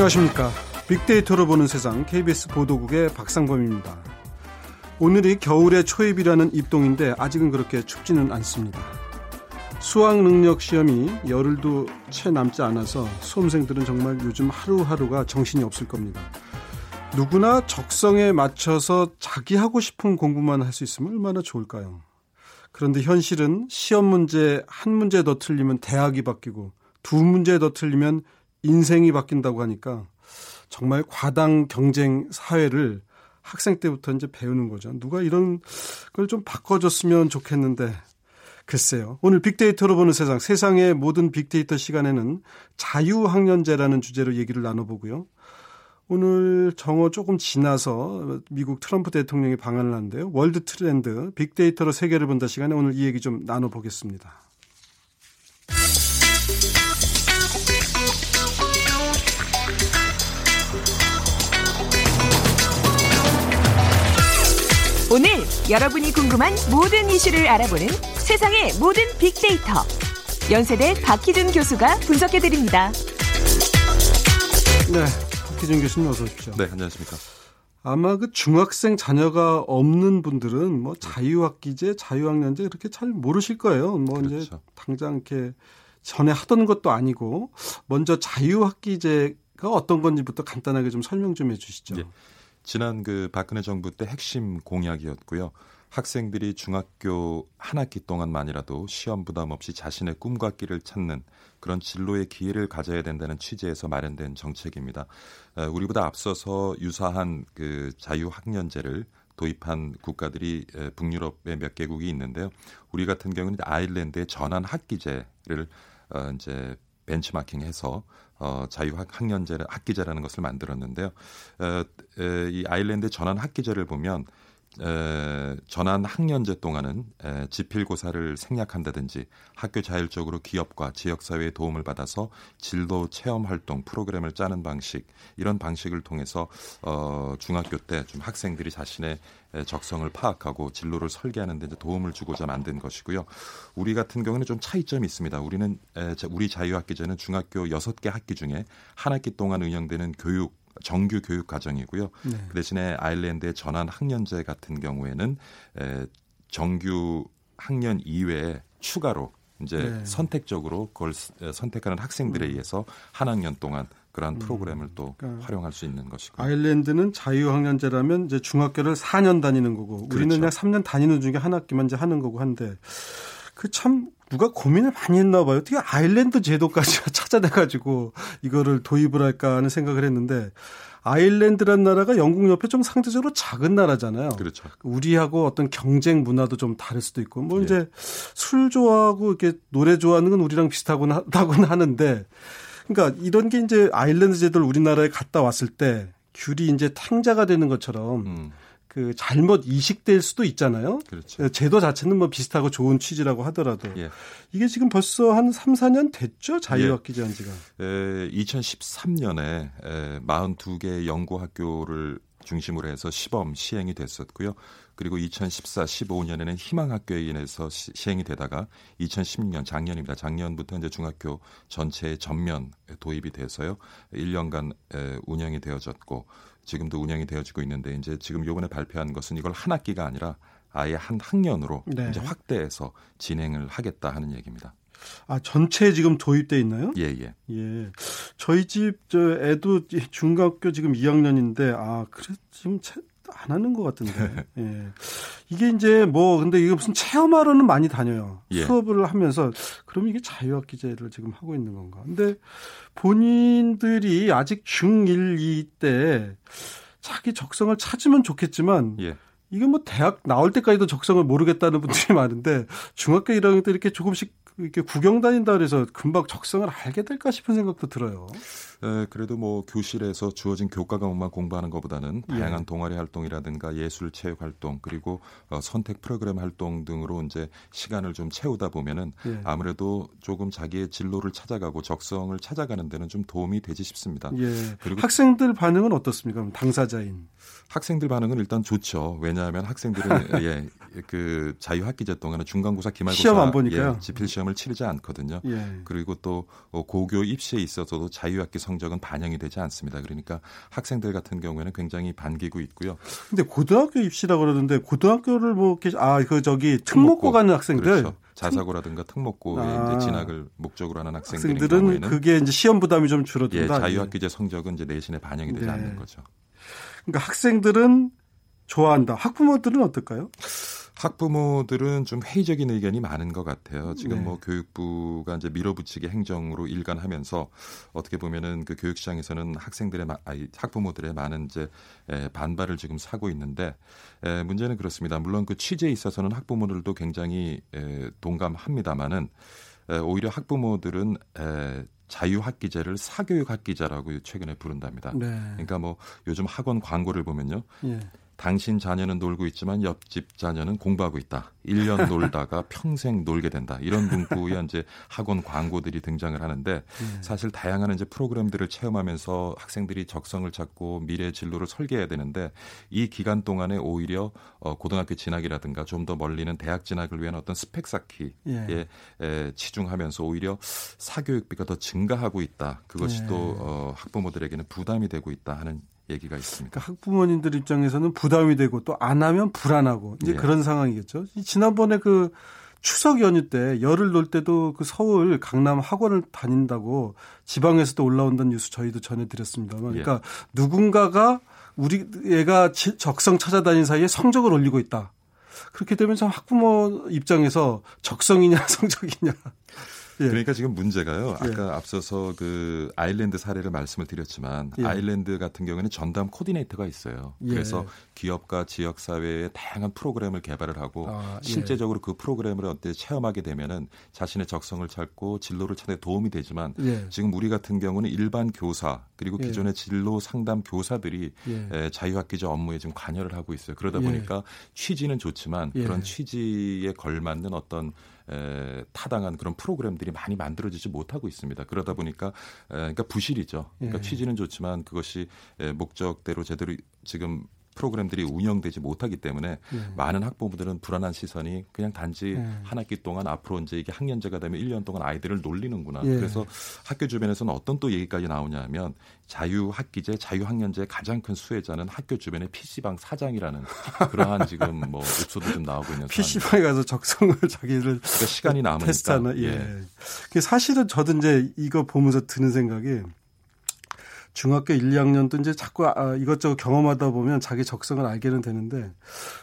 안녕하십니까. 빅데이터로 보는 세상 KBS 보도국의 박상범입니다. 오늘이 겨울의 초입이라는 입동인데 아직은 그렇게 춥지는 않습니다. 수학 능력 시험이 열흘도 채 남지 않아서 수험생들은 정말 요즘 하루하루가 정신이 없을 겁니다. 누구나 적성에 맞춰서 자기 하고 싶은 공부만 할 수 있으면 얼마나 좋을까요? 그런데 현실은 시험 문제 한 문제 더 틀리면 대학이 바뀌고 두 문제 더 틀리면 인생이 바뀐다고 하니까 정말 과당 경쟁 사회를 학생 때부터 이제 배우는 거죠. 누가 이런 걸 좀 바꿔줬으면 좋겠는데 글쎄요. 오늘 빅데이터로 보는 세상, 세상의 모든 빅데이터 시간에는 자유학년제라는 주제로 얘기를 나눠보고요. 오늘 정오 조금 지나서 미국 트럼프 대통령이 방한을 하는데요. 월드 트렌드, 빅데이터로 세계를 본다 시간에 오늘 이 얘기 좀 나눠보겠습니다. 여러분이 궁금한 모든 이슈를 알아보는 세상의 모든 빅데이터. 연세대 박희준 교수가 분석해드립니다. 네, 박희준 교수님 어서 오십시오. 네, 안녕하십니까. 아마 그 중학생 자녀가 없는 분들은 뭐 자유학기제, 자유학년제 이렇게 잘 모르실 거예요. 뭐 그렇죠. 이제 당장 이렇게 전에 하던 것도 아니고 먼저 자유학기제가 어떤 건지부터 간단하게 좀 설명 좀 해주시죠. 예. 지난 그 박근혜 정부 때 핵심 공약이었고요. 학생들이 중학교 한 학기 동안만이라도 시험 부담 없이 자신의 꿈과 길을 찾는 그런 진로의 기회를 가져야 된다는 취지에서 마련된 정책입니다. 우리보다 앞서서 유사한 그 자유학년제를 도입한 국가들이 북유럽의 몇 개국이 있는데요. 우리 같은 경우는 아일랜드의 전환 학기제를 어 이제 벤치마킹해서 어, 자유 학년제를 학기제라는 것을 만들었는데요. 어, 에, 이 아일랜드 전환 학기제를 보면 에, 전환 학년제 동안은 에, 지필고사를 생략한다든지 학교 자율적으로 기업과 지역사회의 도움을 받아서 진로 체험 활동 프로그램을 짜는 방식 이런 방식을 통해서 어, 중학교 때 좀 학생들이 자신의 적성을 파악하고 진로를 설계하는 데 도움을 주고자 만든 것이고요. 우리 같은 경우는 좀 차이점이 있습니다. 우리는 우리 자유학기제는 중학교 6개 학기 중에 한 학기 동안 운영되는 교육 정규 교육 과정이고요. 네. 그 대신에 아일랜드의 전환 학년제 같은 경우에는 에, 정규 학년 이외에 추가로 이제 네. 선택적으로 그걸 선택하는 학생들에 음. 의해서 한 학년 동안 그러한 음. 프로그램을 또 그러니까 활용할 수 있는 것이고 아일랜드는 자유학년제라면 이제 중학교를 4년 다니는 거고 우리는 그렇죠. 그냥 3년 다니는 중에 한 학기만 이제 하는 거고 한데 그 참 누가 고민을 많이 했나 봐요. 어떻게 아일랜드 제도까지 찾아내가지고 이거를 도입을 할까 하는 생각을 했는데 아일랜드란 나라가 영국 옆에 좀 상대적으로 작은 나라잖아요. 그렇죠. 우리하고 어떤 경쟁 문화도 좀 다를 수도 있고 뭐 예. 이제 술 좋아하고 이렇게 노래 좋아하는 건 우리랑 비슷하곤 하다고는 하는데 그러니까 이런 게 이제 아일랜드 제도를 우리나라에 갔다 왔을 때 귤이 이제 탕자가 되는 것처럼 음. 그 잘못 이식될 수도 있잖아요. 그렇죠. 제도 자체는 뭐 비슷하고 좋은 취지라고 하더라도 예. 이게 지금 벌써 한 3, 4년 됐죠. 자유학기 제한 지가. 에, 2013년에 에, 42개 연구 학교를 중심으로 해서 시범 시행이 됐었고요. 그리고 2014, 15년에는 희망학교에 인해서 시, 행이 되다가 2016년 작년입니다. 작년부터 이제 중학교 전체의 전면 도입이 돼서요. 1년간 에, 운영이 되어졌고 지금도 운영이 되어지고 있는데 이제 지금 요번에 발표한 것은 이걸 한 학기가 아니라 아예 한 학년으로 네. 이제 확대해서 진행을 하겠다 하는 얘기입니다. 아, 전체 지금 도입돼 있나요? 예, 예. 예. 저희 집 저 애도 중학교 지금 2학년인데 아, 그래 지금 안 하는 것 같은데. 예. 이게 이제 뭐 근데 이게 무슨 체험하러는 많이 다녀요. 예. 수업을 하면서 그럼 이게 자유학 기제를 지금 하고 있는 건가? 근데 본인들이 아직 중1, 2때 자기 적성을 찾으면 좋겠지만 예. 이게 뭐 대학 나올 때까지도 적성을 모르겠다는 분들이 많은데 중학교 1학년 때 이렇게 조금씩 이렇게 구경 다닌다 그래서 금방 적성을 알게 될까 싶은 생각도 들어요. 에, 그래도 뭐 교실에서 주어진 교과 과목만 공부하는 것보다는 예. 다양한 예. 동아리 활동이라든가 예술 체육 활동 그리고 어, 선택 프로그램 활동 등으로 이제 시간을 좀 채우다 보면은 예. 아무래도 조금 자기의 진로를 찾아가고 적성을 찾아가는 데는 좀 도움이 되지 싶습니다. 예. 그리고 학생들 반응은 어떻습니까? 당사자인 학생들 반응은 일단 좋죠. 왜냐하면 학생들은 예, 그 자유학기제 동안은 중간고사, 기말고사, 시험 안 보니까요. 예, 지필 시험을 치르지 않거든요. 예. 그리고 또 어, 고교 입시에 있어서도 자유학기 성 적은 반영이 되지 않습니다. 그러니까 학생들 같은 경우에는 굉장히 반기고 있고요. 근데 고등학교 입시라고 그러는데 고등학교를 뭐 아 그 저기 특목고 가는 학생들 그렇죠. 자사고라든가 특목고에 아. 이제 진학을 목적으로 하는 학생들인 학생들은 경우에는 그게 이제 시험 부담이 좀 줄어든다. 예, 자유학기제 성적은 이제 내신에 반영이 되지 네. 않는 거죠. 그러니까 학생들은 좋아한다. 학부모들은 어떨까요? 학부모들은 좀 회의적인 의견이 많은 것 같아요. 지금 네. 뭐 교육부가 이제 밀어붙이기 행정으로 일관하면서 어떻게 보면은 그 교육 시장에서는 학생들의 아이 학부모들의 많은 이제 반발을 지금 사고 있는데 에, 문제는 그렇습니다. 물론 그 취재에 있어서는 학부모들도 굉장히 에, 동감합니다만은 에, 오히려 학부모들은 에, 자유학기제를 사교육학기제라고 최근에 부른답니다. 네. 그러니까 뭐 요즘 학원 광고를 보면요. 예. 당신 자녀는 놀고 있지만 옆집 자녀는 공부하고 있다. 1년 놀다가 평생 놀게 된다. 이런 문구의 이제 학원 광고들이 등장을 하는데 네. 사실 다양한 이제 프로그램들을 체험하면서 학생들이 적성을 찾고 미래 진로를 설계해야 되는데 이 기간 동안에 오히려 어, 고등학교 진학이라든가 좀 더 멀리는 대학 진학을 위한 어떤 스펙 쌓기에 예. 에, 치중하면서 오히려 사교육비가 더 증가하고 있다. 그것이 예. 또 어, 학부모들에게는 부담이 되고 있다 하는 얘기가 있습니다. 그러니까 학부모님들 입장에서는 부담이 되고 또 안 하면 불안하고 이제 예. 그런 상황이겠죠. 지난번에 그 추석 연휴 때 열을 놓을 때도 그 서울 강남 학원을 다닌다고 지방에서도 올라온다는 뉴스 저희도 전해드렸습니다만 그러니까 예. 누군가가 우리 애가 적성 찾아다닌 사이에 성적을 올리고 있다. 그렇게 되면 참 학부모 입장에서 적성이냐 성적이냐 예. 그러니까 지금 문제가요. 예. 아까 예. 앞서서 그 아일랜드 사례를 말씀을 드렸지만 예. 아일랜드 같은 경우에는 전담 코디네이터가 있어요. 예. 그래서 기업과 지역 사회의 다양한 프로그램을 개발을 하고 아, 예. 실제적으로 그 프로그램을 어때 체험하게 되면은 자신의 적성을 찾고 진로를 찾는 데 도움이 되지만 지금 우리 같은 경우는 일반 교사 그리고 기존의 진로 상담 교사들이 에, 자유학기제 업무에 지금 관여를 하고 있어요. 그러다 보니까 취지는 좋지만 그런 취지에 걸맞는 어떤 에, 타당한 그런 프로그램들이 많이 만들어지지 못하고 있습니다. 그러다 보니까 에, 그러니까 부실이죠. 그러니까 예. 취지는 좋지만 그것이 에, 목적대로 제대로 지금 프로그램들이 운영되지 못하기 때문에 네. 많은 학부모들은 불안한 시선이 그냥 단지 네. 한 학기 동안 앞으로 이제 이게 학년제가 되면 1년 동안 아이들을 놀리는구나. 네. 그래서 학교 주변에서는 어떤 또 얘기까지 나오냐 하면 자유학기제, 자유학년제 가장 큰 수혜자는 학교 주변의 PC방 사장이라는 그러한 지금 뭐 읍소도 좀 나오고 있는 PC방에 가서 적성을 자기를 그러니까 시간이 남으니까 테스트하는 예. 예. 사실은 저도 이제 이거 보면서 드는 생각이 중학교 1, 2학년 도 이제 자꾸 아, 이것저것 경험하다 보면 자기 적성을 알게는 되는데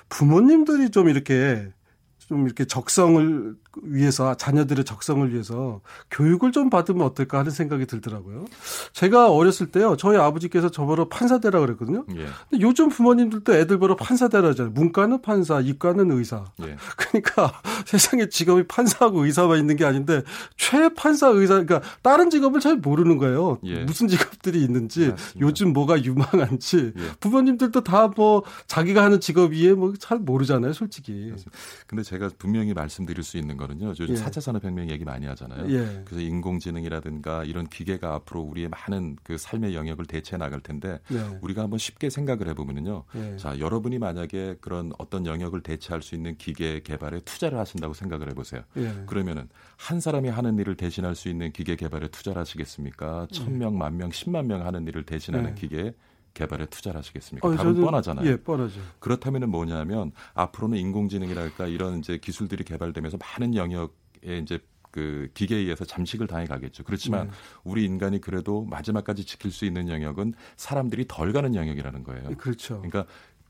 부모님들이 좀 이렇게 좀 이렇게 적성을 위해서 자녀들의 적성을 위해서 교육을 좀 받으면 어떨까 하는 생각이 들더라고요. 제가 어렸을 때요, 저희 아버지께서 저 보러 판사대라 그랬거든요. 예. 근데 요즘 부모님들도 애들 보러 판사대라 하잖아요. 문과는 판사, 이과는 의사. 예. 그러니까 세상에 직업이 판사하고 의사만 있는 게 아닌데 최판사 의사, 그러니까 다른 직업을 잘 모르는 거예요. 예. 무슨 직업들이 있는지, 맞습니다. 요즘 뭐가 유망한지 예. 부모님들도 다 뭐 자기가 하는 직업 위에 뭐 잘 모르잖아요, 솔직히. 맞습니다. 근데 제가 분명히 말씀드릴 수 있는 거는요. 요즘 예. 4차 산업혁명 얘기 많이 하잖아요. 예. 그래서 인공지능이라든가 이런 기계가 앞으로 우리의 많은 그 삶의 영역을 대체해 나갈 텐데 예. 우리가 한번 쉽게 생각을 해보면요. 예. 자, 여러분이 만약에 그런 어떤 영역을 대체할 수 있는 기계 개발에 투자를 하신다고 생각을 해보세요. 예. 그러면은 한 사람이 하는 일을 대신할 수 있는 기계 개발에 투자를 하시겠습니까? 천 명, 만 명, 십만 명 하는 일을 대신하는 예. 기계 개발에 투자를 하시겠습니까? 어, 답은 저도, 뻔하잖아요. 예, 뻔하죠. 그렇다면은 뭐냐면 앞으로는 인공지능이랄까 이런 이제 기술들이 개발되면서 많은 영역에 이제 그 기계에 의해서 잠식을 당해 가겠죠. 그렇지만 네. 우리 인간이 그래도 마지막까지 지킬 수 있는 영역은 사람들이 덜 가는 영역이라는 거예요. 그렇죠. 그러니까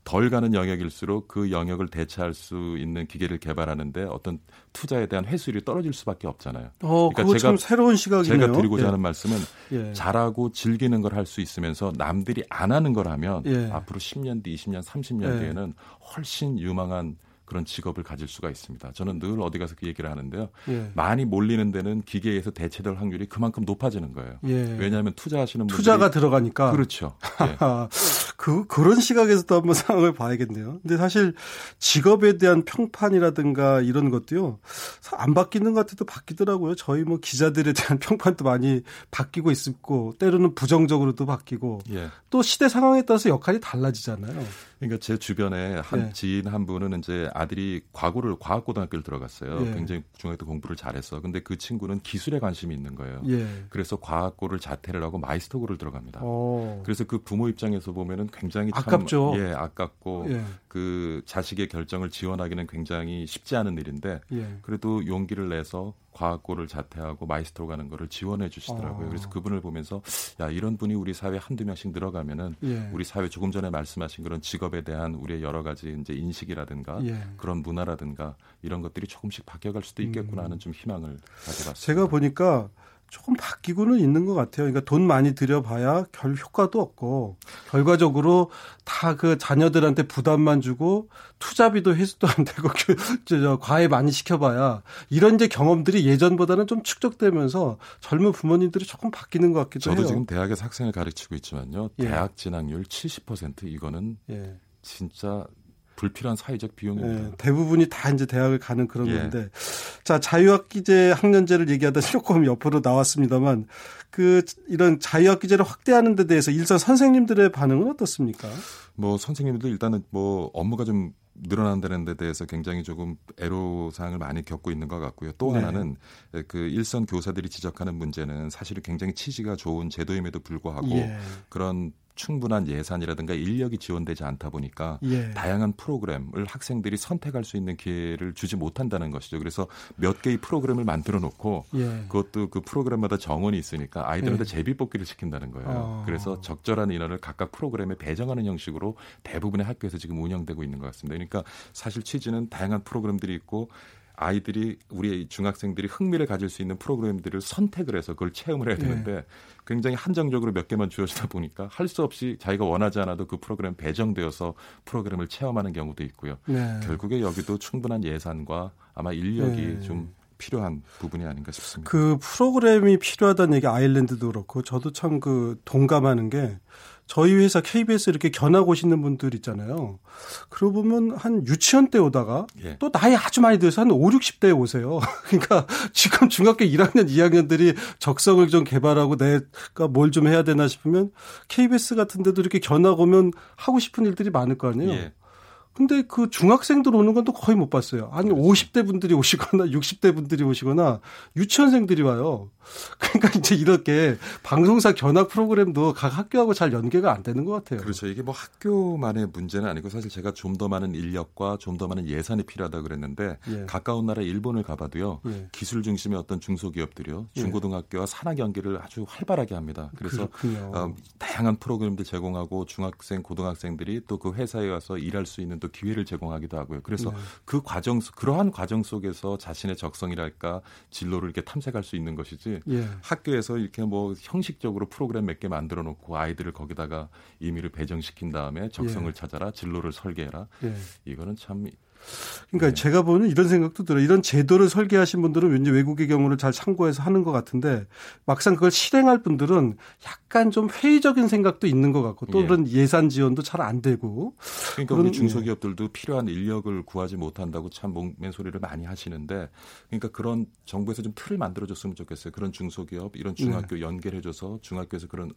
덜 가는 영역일수록 그 영역을 대체할 수 있는 기계를 개발하는데 어떤 투자에 대한 회수율이 떨어질 수밖에 없잖아요. 어, 그러니까 제가 새로운 시각이네요. 제가 드리고자 예. 하는 말씀은 예. 잘하고 즐기는 걸 할 수 있으면서 남들이 안 하는 걸 하면 예. 앞으로 10년 뒤, 20년, 30년 예. 뒤에는 훨씬 유망한 그런 직업을 가질 수가 있습니다. 저는 늘 어디 가서 그 얘기를 하는데요. 예. 많이 몰리는 데는 기계에서 대체될 확률이 그만큼 높아지는 거예요. 예. 왜냐하면 투자하시는 분들이 투자가 들어가니까 그렇죠. 예. 그 그런 시각에서도 한번 상황을 봐야겠네요. 근데 사실 직업에 대한 평판이라든가 이런 것도요 안 바뀌는 것 같아도 바뀌더라고요. 저희 뭐 기자들에 대한 평판도 많이 바뀌고 있고 때로는 부정적으로도 바뀌고 예. 또 시대 상황에 따라서 역할이 달라지잖아요. 그러니까 제 주변에 한 예. 지인 한 분은 이제 아들이 과거를 과학고등학교를 들어갔어요. 예. 굉장히 중학교 때 공부를 잘했어. 근데 그 친구는 기술에 관심이 있는 거예요. 예. 그래서 과학고를 자퇴를 하고 마이스터고를 들어갑니다. 오. 그래서 그 부모 입장에서 보면은 굉장히 참, 아깝죠. 예, 아깝고 예. 그 자식의 결정을 지원하기는 굉장히 쉽지 않은 일인데 예. 그래도 용기를 내서 과학고를 자퇴하고 마이스터로 가는 거를 지원해 주시더라고요. 어. 그래서 그분을 보면서 야 이런 분이 우리 사회 한두 명씩 늘어가면은 예. 우리 사회 조금 전에 말씀하신 그런 직업에 대한 우리의 여러 가지 이제 인식이라든가 예. 그런 문화라든가 이런 것들이 조금씩 바뀌어갈 수도 있겠구나 하는 음. 좀 희망을 가져봤습니다. 제가 보니까 조금 바뀌고는 있는 것 같아요. 그러니까 돈 많이 들여봐야 결 효과도 없고 결과적으로 다 그 자녀들한테 부담만 주고 투자비도 회수도 안 되고 저, 과외 많이 시켜봐야 이런 이제 경험들이 예전보다는 좀 축적되면서 젊은 부모님들이 조금 바뀌는 것 같기도 저도 해요. 저도 지금 대학에서 학생을 가르치고 있지만요. 예. 대학 진학률 70% 이거는 예. 진짜 불필요한 사회적 비용입니다. 네, 대부분이 다 이제 대학을 가는 그런 예. 건데. 자, 자유학기제 학년제를 얘기하다 조금 옆으로 나왔습니다만 그 이런 자유학기제를 확대하는 데 대해서 일선 선생님들의 반응은 어떻습니까? 뭐 선생님들 일단은 뭐 업무가 좀 늘어난다는 데 대해서 굉장히 조금 애로사항을 많이 겪고 있는 것 같고요. 또 네. 하나는 그 일선 교사들이 지적하는 문제는 사실은 굉장히 취지가 좋은 제도임에도 불구하고 예. 그런 충분한 예산이라든가 인력이 지원되지 않다 보니까 예. 다양한 프로그램을 학생들이 선택할 수 있는 기회를 주지 못한다는 것이죠. 그래서 몇 개의 프로그램을 만들어 놓고 예. 그것도 그 프로그램마다 정원이 있으니까 아이들한테 예. 제비뽑기를 시킨다는 거예요. 어. 그래서 적절한 인원을 각각 프로그램에 배정하는 형식으로 대부분의 학교에서 지금 운영되고 있는 것 같습니다. 그러니까 사실 취지는 다양한 프로그램들이 있고 아이들이 우리 중학생들이 흥미를 가질 수 있는 프로그램들을 선택을 해서 그걸 체험을 해야 되는데 네. 굉장히 한정적으로 몇 개만 주어지다 보니까 할 수 없이 자기가 원하지 않아도 그 프로그램 배정되어서 프로그램을 체험하는 경우도 있고요. 네. 결국에 여기도 충분한 예산과 아마 인력이 네. 좀 필요한 부분이 아닌가 싶습니다. 그 프로그램이 필요하다는 얘기 아일랜드도 그렇고 저도 참 그 동감하는 게 저희 회사 KBS 이렇게 견학 오시는 분들 있잖아요. 그러고 보면 한 유치원 때 오다가 예. 또 나이 아주 많이 들어서 한 5, 60대에 오세요. 그러니까 지금 중학교 1학년, 2학년들이 적성을 좀 개발하고 내가 뭘 좀 해야 되나 싶으면 KBS 같은 데도 이렇게 견학 오면 하고 싶은 일들이 많을 거 아니에요. 예. 근데 그 중학생들 오는 건 또 거의 못 봤어요. 아니 그렇죠. 50대 분들이 오시거나 60대 분들이 오시거나 유치원생들이 와요. 그러니까 이제 이렇게 방송사 견학 프로그램도 각 학교하고 잘 연계가 안 되는 것 같아요. 그렇죠. 이게 뭐 학교만의 문제는 아니고 사실 제가 좀 더 많은 인력과 좀 더 많은 예산이 필요하다 그랬는데 예. 가까운 나라 일본을 가봐도요. 예. 기술 중심의 어떤 중소기업들이요. 예. 중고등학교와 산학 연계를 아주 활발하게 합니다. 그래서 어, 다양한 프로그램들 제공하고 중학생, 고등학생들이 또 그 회사에 와서 일할 수 있는 또 기회를 제공하기도 하고요. 그래서 네. 그 과정 그러한 과정 속에서 자신의 적성이랄까 진로를 이렇게 탐색할 수 있는 것이지 예. 학교에서 이렇게 뭐 형식적으로 프로그램 몇 개 만들어 놓고 아이들을 거기다가 임의를 배정시킨 다음에 적성을 예. 찾아라 진로를 설계해라 예. 이거는 참 그러니까 네. 제가 보는 이런 생각도 들어요. 이런 제도를 설계하신 분들은 왠지 외국의 경우를 잘 참고해서 하는 것 같은데 막상 그걸 실행할 분들은 약간 좀 회의적인 생각도 있는 것 같고 또 예. 그런 예산 지원도 잘 안 되고. 그러니까 우리 중소기업들도 예. 필요한 인력을 구하지 못한다고 참 목맨 소리를 많이 하시는데 그러니까 그런 정부에서 좀 틀을 만들어줬으면 좋겠어요. 그런 중소기업 이런 중학교 네. 연결해줘서 중학교에서 그런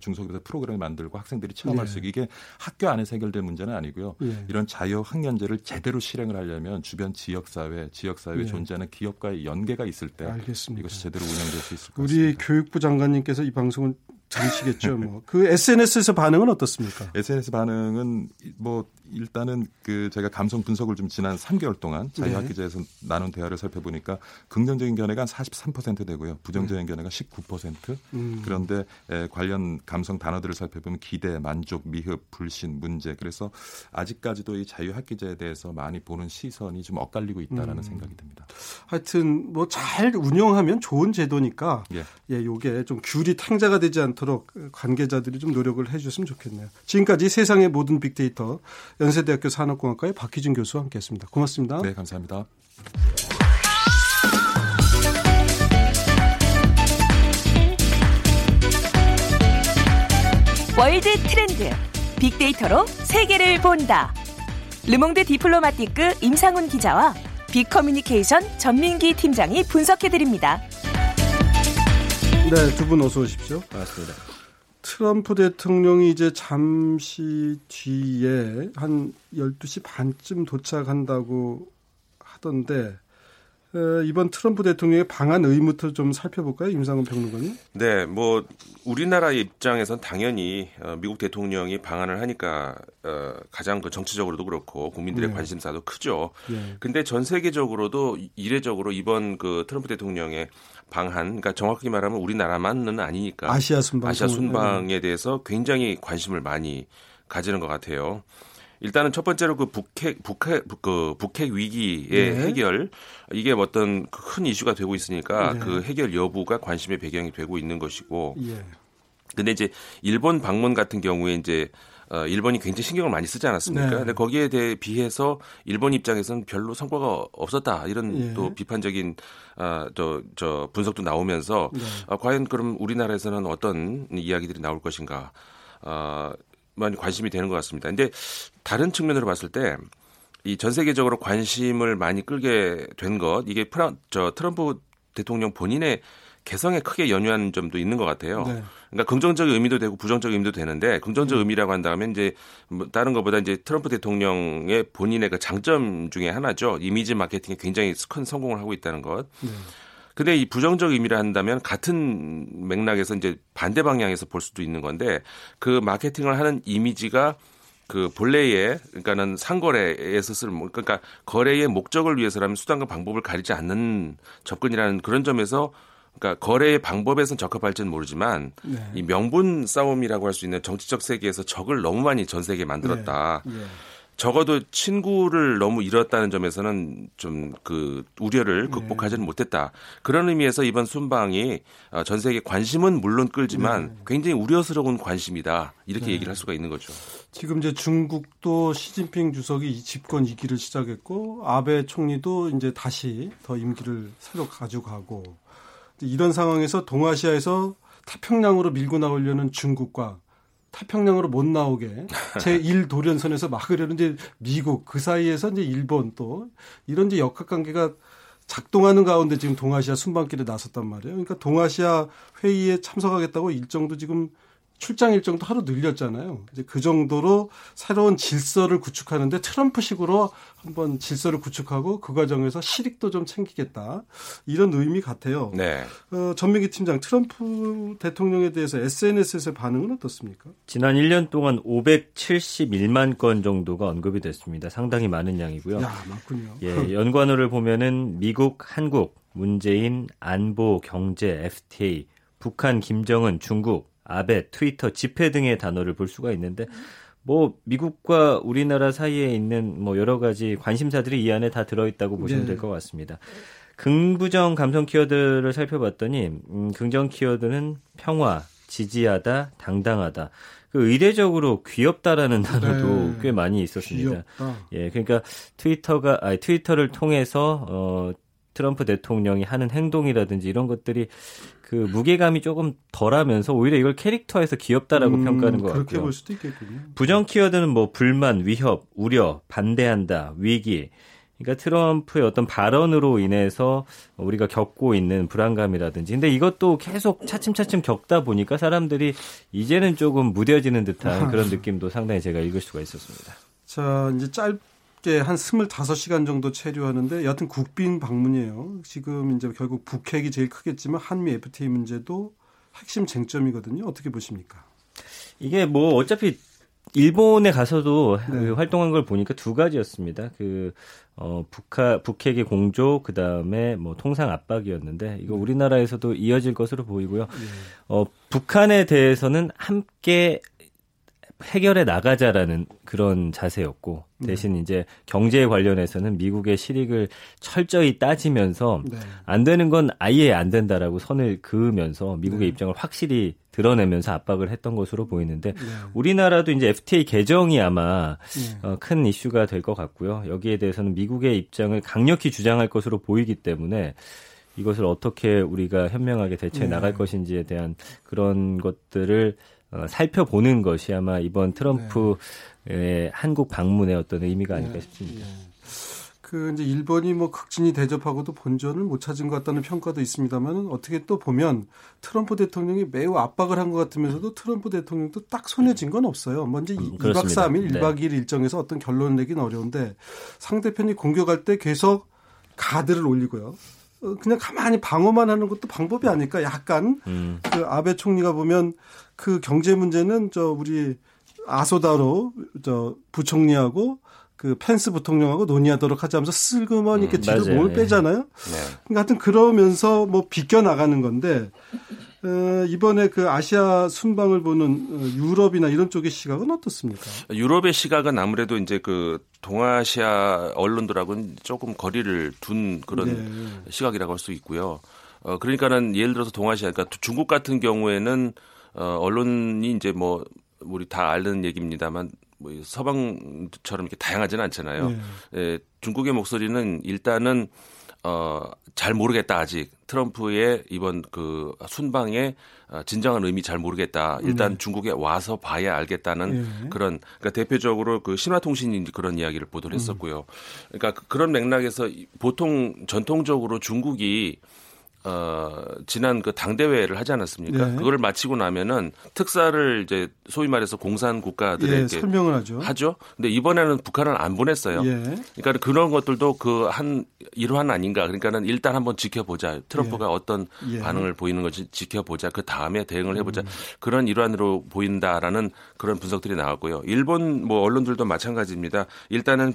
중소기업 프로그램을 만들고 학생들이 체험할 네. 수 있게 이게 학교 안에서 해결될 문제는 아니고요. 예. 이런 자유 학년제를 제 대로 실행을 하려면 주변 지역 사회, 지역 사회에 네. 존재하는 기업과의 연계가 있을 때 알겠습니다. 이것이 제대로 운영될 수 있을 것 같습니다. 우리 교육부 장관님께서 이 방송을 들으시겠죠. 뭐. 그 SNS에서 반응은 어떻습니까? SNS 반응은 뭐 일단은 그 제가 감성 분석을 좀 지난 3개월 동안 자유학기제에서 네. 나눈 대화를 살펴보니까 긍정적인 견해가 한 43% 되고요. 부정적인 네. 견해가 19%. 음. 그런데 에, 관련 감성 단어들을 살펴보면 기대, 만족, 미흡, 불신, 문제. 그래서 아직까지도 이 자유학기제에 대해서 많이 보는 시선이 좀 엇갈리고 있다라는 음. 생각이 듭니다. 하여튼 뭐 잘 운영하면 좋은 제도니까 예, 예 요게 좀 귤이 탱자가 되지 않도록 관계자들이 좀 노력을 해 줬으면 좋겠네요. 지금까지 세상의 모든 빅데이터 연세대학교 산업공학과의 박희준 교수와 함께했습니다. 고맙습니다. 네, 감사합니다. 월드 트렌드 빅데이터로 세계를 본다. 르몽드 디플로마티크 임상훈 기자와 빅커뮤니케이션 전민기 팀장이 분석해 드립니다. 네, 두 분 어서 오십시오. 반갑습니다. 트럼프 대통령이 이제 잠시 뒤에 한 12시 반쯤 도착한다고 하던데 이번 트럼프 대통령의 방한 의무부터 좀 살펴볼까요, 임상훈 평론가님? 네, 뭐 우리나라 입장에선 당연히 어, 미국 대통령이 방한을 하니까 어, 가장 그 정치적으로도 그렇고 국민들의 네. 관심사도 크죠. 네. 근데 전 세계적으로도 이례적으로 이번 그 트럼프 대통령의 방한, 그러니까 정확하게 말하면 우리나라만은 아니니까 아시아 순방, 아시아 순방에 대해서 굉장히 관심을 많이 가지는 것 같아요. 일단은 첫 번째로 그 북핵 북핵 그 북핵 위기의 네. 해결 이게 어떤 큰 이슈가 되고 있으니까 네. 그 해결 여부가 관심의 배경이 되고 있는 것이고. 예. 근데 이제 일본 방문 같은 경우에 이제 어, 일본이 굉장히 신경을 많이 쓰지 않았습니까? 네. 근데 거기에 대해 비해서 일본 입장에서는 별로 성과가 없었다 이런 예. 또 비판적인 어, 저, 저 분석도 나오면서 네. 어, 과연 그럼 우리나라에서는 어떤 이야기들이 나올 것인가? 어, 많이 관심이 되는 것 같습니다. 근데 다른 측면으로 봤을 때 이 전 세계적으로 관심을 많이 끌게 된 것 이게 프랑 저 트럼프 대통령 본인의 개성에 크게 연유한 점도 있는 것 같아요. 네. 그러니까 긍정적 의미도 되고 부정적 의미도 되는데 긍정적 음. 의미라고 한다면 이제 뭐 다른 것보다 이제 트럼프 대통령의 본인의 그 장점 중에 하나죠. 이미지 마케팅에 굉장히 큰 성공을 하고 있다는 것. 네. 근데 이 부정적 의미를 한다면 같은 맥락에서 이제 반대 방향에서 볼 수도 있는 건데 그 마케팅을 하는 이미지가 그 본래의 그러니까는 상거래에서 쓸 그러니까 거래의 목적을 위해서라면 수단과 방법을 가리지 않는 접근이라는 그런 점에서 그러니까 거래의 방법에선 적합할지는 모르지만 네. 이 명분 싸움이라고 할 수 있는 정치적 세계에서 적을 너무 많이 전 세계에 만들었다. 네. 네. 적어도 친구를 너무 잃었다는 점에서는 좀 그 우려를 네. 극복하지는 네. 못했다. 그런 의미에서 이번 순방이 어, 전 세계 관심은 물론 끌지만 네. 굉장히 우려스러운 관심이다. 이렇게 네. 얘기를 할 수가 있는 거죠. 지금 이제 중국도 시진핑 주석이 집권 2기를 시작했고 아베 총리도 이제 다시 더 임기를 새로 가져가고 이런 상황에서 동아시아에서 태평양으로 밀고 나오려는 중국과 태평양으로 못 나오게 제1 도련선에서 막으려는 이제 미국 그 사이에서 이제 일본 또 이런 이제 역학 관계가 작동하는 가운데 지금 동아시아 순방길에 나섰단 말이에요. 그러니까 동아시아 회의에 참석하겠다고 일정도 지금 출장 일정도 하루 늘렸잖아요. 이제 그 정도로 새로운 질서를 구축하는데 트럼프식으로 한번 질서를 구축하고 그 과정에서 실익도 좀 챙기겠다 이런 의미 같아요. 네. 어, 전민기 팀장 트럼프 대통령에 대해서 SNS에서의 반응은 어떻습니까? 지난 1년 동안 571만 건 정도가 언급이 됐습니다. 상당히 많은 양이고요. 야, 맞군요. 예, 연관어를 보면은 미국, 한국, 문재인, 안보, 경제, FTA, 북한, 김정은, 중국 아베, 트위터, 집회 등의 단어를 볼 수가 있는데 뭐 미국과 우리나라 사이에 있는 뭐 여러 가지 관심사들이 이 안에 다 들어있다고 보시면 네. 될것 같습니다. 긍부정 감성 키워드를 살펴봤더니 음, 긍정 키워드는 평화, 지지하다, 당당하다. 그 의례적으로 귀엽다라는 단어도 네. 꽤 많이 있었습니다. 귀엽다. 예, 그러니까 트위터가 아니 트위터를 통해서 어 트럼프 대통령이 하는 행동이라든지 이런 것들이 그 무게감이 조금 덜하면서 오히려 이걸 캐릭터에서 귀엽다라고 음, 평가하는 것 그렇게 같고요. 볼 수도 있겠군요. 부정 키워드는 뭐 불만, 위협, 우려, 반대한다, 위기. 그러니까 트럼프의 어떤 발언으로 인해서 우리가 겪고 있는 불안감이라든지. 근데 이것도 계속 차츰차츰 겪다 보니까 사람들이 이제는 조금 무뎌지는 듯한 그런 느낌도 상당히 제가 읽을 수가 있었습니다. 자, 이제 짧 짧게 한 25시간 정도 체류하는데 여하튼 국빈 방문이에요. 지금 이제 결국 북핵이 제일 크겠지만 한미 FTA 문제도 핵심 쟁점이거든요. 어떻게 보십니까? 이게 뭐 어차피 일본에 가서도 네. 그 활동한 걸 보니까 두 가지였습니다. 그, 어, 북하, 북핵의 공조, 그 다음에 뭐 통상 압박이었는데, 이거 네. 우리나라에서도 이어질 것으로 보이고요. 네. 어, 북한에 대해서는 함께 해결해 나가자라는 그런 자세였고 네. 대신 네. 이제 경제 관련해서는 미국의 실익을 철저히 따지면서 네. 안 되는 건 아예 안 된다라고 선을 그으면서 미국의 네. 입장을 확실히 드러내면서 압박을 했던 것으로 보이는데 네. 우리나라도 이제 FTA 개정이 아마 네. 어, 큰 이슈가 될 것 같고요. 여기에 대해서는 미국의 입장을 강력히 주장할 것으로 보이기 때문에 이것을 어떻게 우리가 현명하게 대처해 나갈 것인지에 대한 그런 것들을 어, 살펴보는 것이 아마 이번 트럼프의 네. 한국 방문의 어떤 의미가 아닐까 네. 싶습니다. 네. 그 이제 일본이 뭐 극진히 대접하고도 본전을 못 찾은 것 같다는 평가도 있습니다만 어떻게 또 보면 트럼프 대통령이 매우 압박을 한 것 같으면서도 트럼프 대통령도 딱 손에 쥔 건 없어요. 먼저 음, 2박 3일, 1박 2일 일정에서 어떤 결론을 내긴 어려운데 상대편이 공격할 때 계속 가드를 올리고요. 어, 그냥 가만히 방어만 하는 것도 방법이 아닐까. 약간 음. 그 아베 총리가 보면 그 경제 문제는 저 우리 아소다로 저 부총리하고 그 펜스 부통령하고 논의하도록 하자면서 슬그머니 이렇게 음, 뒤로 몸을 예. 빼잖아요. 네. 그러니까 하여튼 그러면서 뭐 비껴 나가는 건데 어, 이번에 그 아시아 순방을 보는 어, 유럽이나 이런 쪽의 시각은 어떻습니까? 유럽의 시각은 아무래도 이제 그 동아시아 언론들하고는 조금 거리를 둔 그런 네. 시각이라고 할 수 있고요. 어, 그러니까는 예를 들어서 동아시아, 그러니까 중국 같은 경우에는 어, 언론이 이제 뭐 우리 다 아는 얘기입니다만 뭐 서방처럼 이렇게 다양하지는 않잖아요. 네. 예, 중국의 목소리는 일단은 어, 잘 모르겠다 아직 트럼프의 이번 그 순방의 어, 진정한 의미 잘 모르겠다. 일단 네. 중국에 와서 봐야 알겠다는 네. 그런 그러니까 대표적으로 그 신화통신이 그런 이야기를 보도를 음. 했었고요. 그러니까 그, 그런 맥락에서 보통 전통적으로 중국이 어, 지난 그 당대회를 하지 않았습니까? 예. 그거를 마치고 나면은 특사를 이제 소위 말해서 공산 국가들에게 예, 설명을 하죠. 하죠. 근데 이번에는 북한을 안 보냈어요. 예. 그러니까 그런 것들도 그 한 일환 아닌가. 그러니까는 일단 한번 지켜보자. 트럼프가 예. 어떤 예. 반응을 보이는 건지 지켜보자. 그 다음에 대응을 해보자. 음. 그런 일환으로 보인다라는 그런 분석들이 나왔고요. 일본 뭐 언론들도 마찬가지입니다. 일단은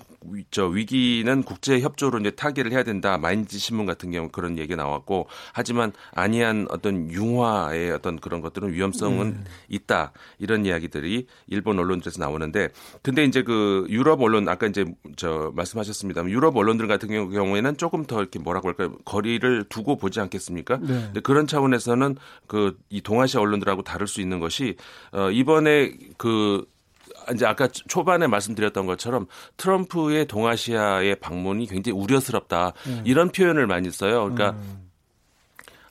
저 위기는 국제 협조로 이제 타결을 해야 된다. 마인지 신문 같은 경우 그런 얘기 나왔고 하지만 아니한 어떤 융화의 어떤 그런 것들은 위험성은 음. 있다 이런 이야기들이 일본 언론들에서 나오는데 근데 이제 그 유럽 언론 아까 이제 저 말씀하셨습니다만 유럽 언론들 같은 경우에는 조금 더 이렇게 뭐라고 할까요 거리를 두고 보지 않겠습니까? 네. 근데 그런 차원에서는 그 이 동아시아 언론들하고 다를 수 있는 것이 어 이번에 그 이제 아까 초반에 말씀드렸던 것처럼 트럼프의 동아시아의 방문이 굉장히 우려스럽다 음. 이런 표현을 많이 써요. 그러니까 음.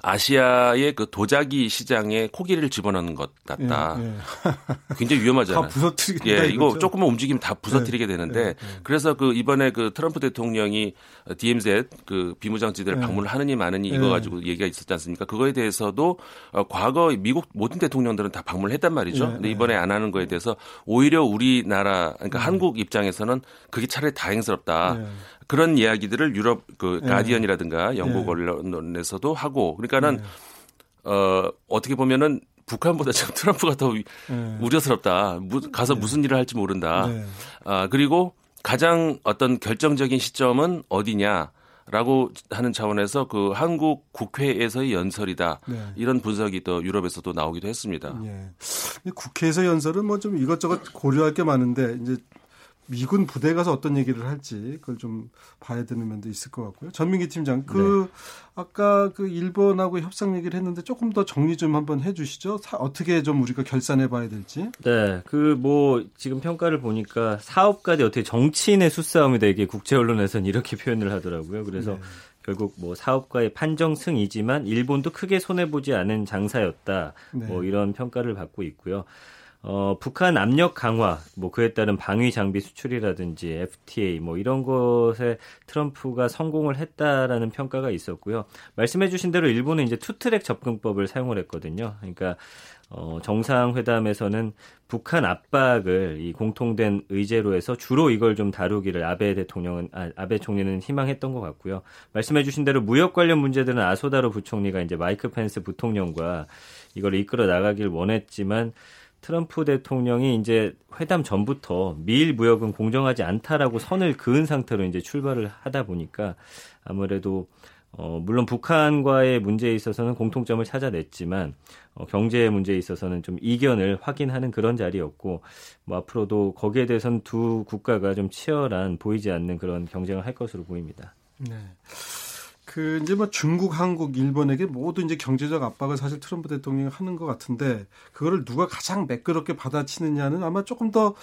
아시아의 그 도자기 시장에 코끼리를 집어넣는 것 같다. 예, 예. 굉장히 위험하잖아요. 다 부서뜨리게 예, 이거 이거죠? 조금만 움직이면 다 부서뜨리게 예, 되는데 예, 예. 그래서 그 이번에 그 트럼프 대통령이 DMZ 그 비무장지대를 방문을 하느니 마느니 이거 가지고 얘기가 있었지 않습니까? 그거에 대해서도 어, 과거 미국 모든 대통령들은 다 방문을 했단 말이죠. 근데 이번에 안 하는 거에 대해서 오히려 우리나라 그러니까 음. 한국 입장에서는 그게 차라리 다행스럽다. 그런 이야기들을 유럽 그 네. 가디언이라든가 영국 네. 언론에서도 하고 그러니까는 네. 어 어떻게 보면은 북한보다 지금 트럼프가 더 네. 우려스럽다. 가서 무슨 일을 할지 모른다. 네. 아 그리고 가장 어떤 결정적인 시점은 어디냐? 라고 하는 차원에서 그 한국 국회에서의 연설이다. 네. 이런 분석이 또 유럽에서도 나오기도 했습니다. 예. 국회에서 연설은 뭐 좀 이것저것 고려할 게 많은데 이제 미군 부대 가서 어떤 얘기를 할지 그걸 좀 봐야 되는 면도 있을 것 같고요. 전민기 팀장, 그 네. 아까 그 일본하고 협상 얘기를 했는데 조금 더 정리 좀 한번 해주시죠. 어떻게 좀 우리가 결산해 봐야 될지. 네, 그 뭐 지금 평가를 보니까 사업까지 어떻게 정치인의 수싸움이다 이게 국제 언론에서는 이렇게 표현을 하더라고요. 그래서 네. 결국 뭐 사업가의 판정 승이지만 일본도 크게 손해 보지 않은 장사였다. 네. 뭐 이런 평가를 받고 있고요. 어, 북한 압력 강화, 뭐 그에 따른 방위 장비 수출이라든지 FTA 뭐 이런 것에 트럼프가 성공을 했다라는 평가가 있었고요. 말씀해주신 대로 일본은 이제 투트랙 접근법을 사용을 했거든요. 그러니까 어, 정상회담에서는 북한 압박을 이 공통된 의제로 해서 주로 이걸 좀 다루기를 아베 대통령은 아, 아베 총리는 희망했던 것 같고요. 말씀해주신 대로 무역 관련 문제들은 아소다로 부총리가 이제 마이크 펜스 부통령과 이걸 이끌어 나가길 원했지만 트럼프 대통령이 이제 회담 전부터 미일 무역은 공정하지 않다라고 선을 그은 상태로 이제 출발을 하다 보니까 아무래도 어, 물론 북한과의 문제에 있어서는 공통점을 찾아냈지만 어, 경제 문제에 있어서는 좀 이견을 확인하는 그런 자리였고 뭐 앞으로도 거기에 대해서는 두 국가가 좀 치열한 보이지 않는 그런 경쟁을 할 것으로 보입니다. 네. 그 이제 뭐 중국, 한국, 일본에게 모두 이제 경제적 압박을 사실 트럼프 대통령이 하는 것 같은데 그거를 누가 가장 매끄럽게 받아치느냐는 아마 조금 더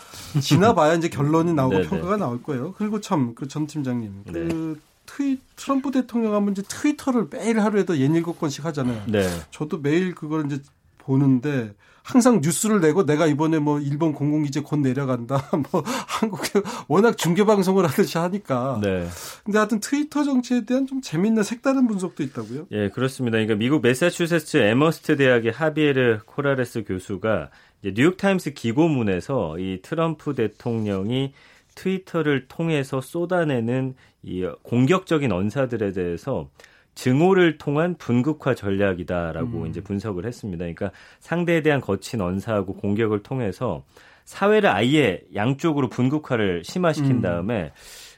지나봐야 이제 결론이 나오고 네, 네. 평가가 나올 거예요. 그리고 참 그 전 팀장님 그 네. 트위 트럼프 대통령 하면 이제 트위터를 매일 하루에도 연 일곱 건씩 하잖아요. 네. 저도 매일 그걸 이제 보는데 항상 뉴스를 내고 내가 이번에 뭐 일본 공공기지 곧 내려간다. 뭐 한국에 워낙 중계 방송을 하듯이 하니까. 네. 근데 하여튼 트위터 정치에 대한 좀 재밌는 색다른 분석도 있다고요? 예, 그렇습니다. 그러니까 미국 매사추세츠 애머스트 대학의 하비에르 코랄레스 교수가 이제 뉴욕타임스 기고문에서 이 트럼프 대통령이 트위터를 통해서 쏟아내는 이 공격적인 언사들에 대해서 증오를 통한 분극화 전략이다라고 음. 이제 분석을 했습니다. 그러니까 상대에 대한 거친 언사하고 공격을 통해서 사회를 아예 양쪽으로 분극화를 심화시킨 음. 다음에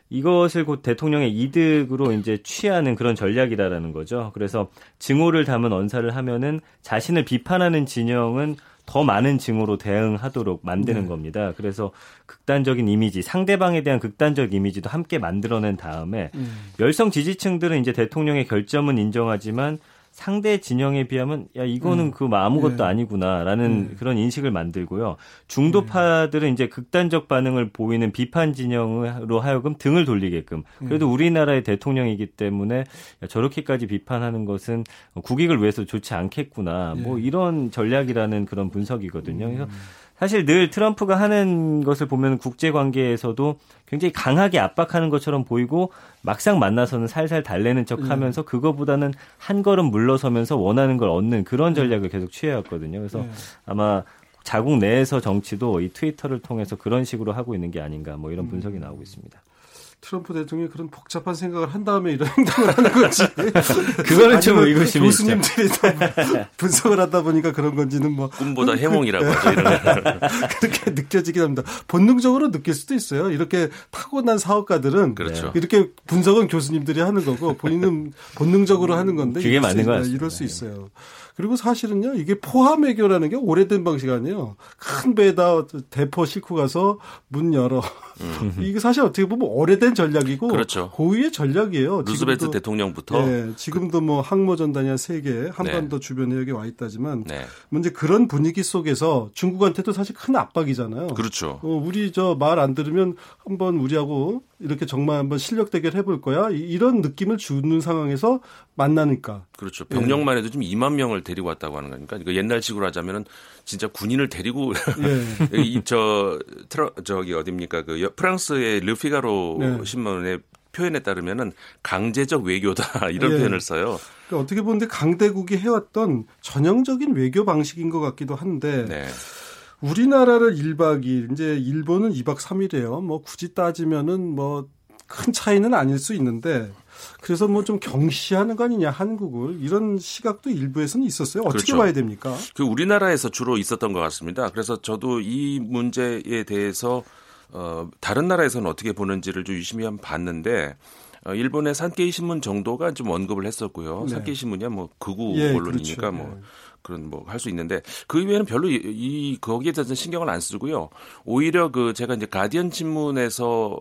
이것을 곧 대통령의 이득으로 이제 취하는 그런 전략이다라는 거죠. 그래서 증오를 담은 언사를 하면은 자신을 비판하는 진영은 더 많은 증오로 대응하도록 만드는 네. 겁니다. 그래서 극단적인 이미지, 상대방에 대한 극단적 이미지도 함께 만들어낸 다음에 음. 열성 지지층들은 이제 대통령의 결점은 인정하지만 상대 진영에 비하면 야 이거는 음. 그 아무것도 네. 아니구나라는 네. 그런 인식을 만들고요. 중도파들은 이제 극단적 반응을 보이는 비판 진영으로 하여금 등을 돌리게끔. 그래도 음. 우리나라의 대통령이기 때문에 야, 저렇게까지 비판하는 것은 국익을 위해서 좋지 않겠구나. 뭐 네. 이런 전략이라는 그런 분석이거든요. 그래서 음. 사실 늘 트럼프가 하는 것을 보면 국제 관계에서도 굉장히 강하게 압박하는 것처럼 보이고 막상 만나서는 살살 달래는 척 하면서 음. 그거보다는 한 걸음 물 러서면서 원하는 걸 얻는 그런 전략을 계속 취해왔거든요. 그래서 네. 아마 자국 내에서 정치도 이 트위터를 통해서 그런 식으로 하고 있는 게 아닌가 뭐 이런 분석이 나오고 있습니다. 트럼프 대통령이 그런 복잡한 생각을 한 다음에 이런 행동을 하는 건지 그거는 좀 의구심이 교수님들이 분석을 하다 보니까 그런 건지는 뭐 꿈보다 해몽이라고 하죠 이런 그렇게 느껴지긴 합니다. 본능적으로 느낄 수도 있어요. 이렇게 타고난 사업가들은 그렇죠. 이렇게 분석은 교수님들이 하는 거고 본인은 본능적으로 하는 건데 그게 맞는 거 같습니다. 이럴 수 있어요. 그리고 사실은요, 이게 포함외교라는 게 오래된 방식 아니에요. 큰 배에다 대포 싣고 가서 문 열어. 음. 이게 사실 어떻게 보면 오래된 전략이고 그렇죠. 고유의 전략이에요. 루스베트 대통령부터 네, 지금도 뭐 항모 전단이 한세개 한반도 네. 주변에 여기 와 있다지만 네. 문제 그런 분위기 속에서 중국한테도 사실 큰 압박이잖아요. 그렇죠. 어, 우리 저 말 안 들으면 한번 우리하고 이렇게 정말 한번 실력 대결 해볼 거야 이런 느낌을 주는 상황에서 만나니까 그렇죠 병력만 해도 좀 2만 명을 데리고 왔다고 하는 거니까 그러니까 옛날식으로 하자면은 진짜 군인을 데리고 네. 이저 트러 저기 어딥니까 그 프랑스의 르피가로 네. 신문의 표현에 따르면은 강제적 외교다 이런 네. 표현을 써요. 그러니까 어떻게 보는데 강대국이 해왔던 전형적인 외교 방식인 것 같기도 한데. 네. 우리나라를 1박 2일, 이제 일본은 2박 3일이에요. 뭐 굳이 따지면은 뭐 큰 차이는 아닐 수 있는데 그래서 뭐 좀 경시하는 거 아니냐 한국을 이런 시각도 일부에서는 있었어요. 어떻게 그렇죠. 봐야 됩니까? 그 우리나라에서 주로 있었던 것 같습니다. 그래서 저도 이 문제에 대해서 어 다른 나라에서는 어떻게 보는지를 좀 유심히 한번 봤는데 어, 일본의 산케이 신문 정도가 좀 언급을 했었고요. 네. 산케이 신문이야 뭐 극우 예, 언론이니까 그렇죠. 뭐 네. 그런 뭐 할 수 있는데 그 이외에는 별로 이, 이 거기에 대해서 신경을 안 쓰고요. 오히려 그 제가 이제 가디언 신문에서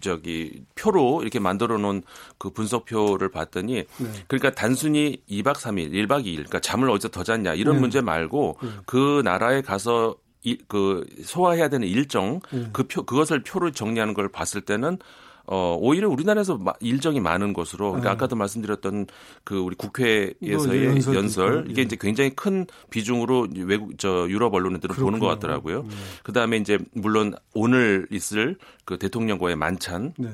저기 표로 이렇게 만들어 놓은 그 분석표를 봤더니 네. 그러니까 단순히 2박 3일, 1박 2일 그러니까 잠을 어디서 더 잤냐 이런 네. 문제 말고 네. 그 나라에 가서 이, 그 소화해야 되는 일정 네. 그 표, 그것을 표를 정리하는 걸 봤을 때는 어, 오히려 우리나라에서 일정이 많은 것으로 그러니까 네. 아까도 말씀드렸던 그 우리 국회에서의 연설, 연설 이게 예. 이제 굉장히 큰 비중으로 외국 저 유럽 언론들은 보는 것 같더라고요. 네. 그다음에 이제 물론 오늘 있을 그 대통령과의 만찬 네.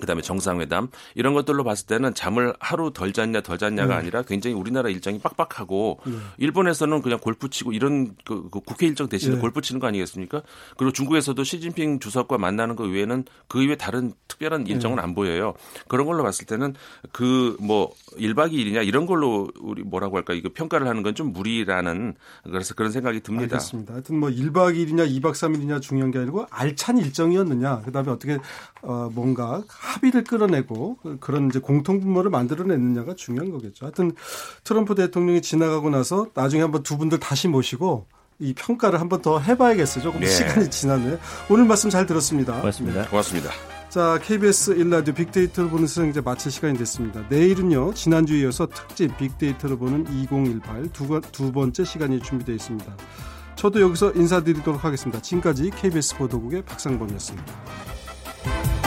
그다음에 정상회담 이런 것들로 봤을 때는 잠을 하루 덜 잤냐 덜 잤냐가 네. 아니라 굉장히 우리나라 일정이 빡빡하고 네. 일본에서는 그냥 골프 치고 이런 그, 그 국회 일정 대신에 네. 골프 치는 거 아니겠습니까? 그리고 중국에서도 시진핑 주석과 만나는 거 외에는 그 이외에 다른 특별한 네. 일정은 안 보여요. 그런 걸로 봤을 때는 그 뭐 1박 2일이냐 이런 걸로 우리 뭐라고 할까 이거 평가를 하는 건 좀 무리라는 그래서 그런 생각이 듭니다. 알겠습니다. 하여튼 뭐 1박 2일이냐 2박 3일이냐 중요한 게 아니고 알찬 일정이었느냐 그다음에 어떻게 어 뭔가 합의를 끌어내고 그런 이제 공통분모를 만들어내느냐가 중요한 거겠죠. 하여튼 트럼프 대통령이 지나가고 나서 나중에 한번 두 분들 다시 모시고 이 평가를 한번 더 해봐야겠어요. 조금 네. 시간이 지나네. 오늘 말씀 잘 들었습니다. 고맙습니다. 고맙습니다. 자, KBS 일라디오 빅데이터를 보는 세상 이제 마칠 시간이 됐습니다. 내일은요, 지난주에 이어서 특집 빅데이터를 보는 2018 두, 두 번째 시간이 준비되어 있습니다. 저도 여기서 인사드리도록 하겠습니다. 지금까지 KBS 보도국의 박상범이었습니다.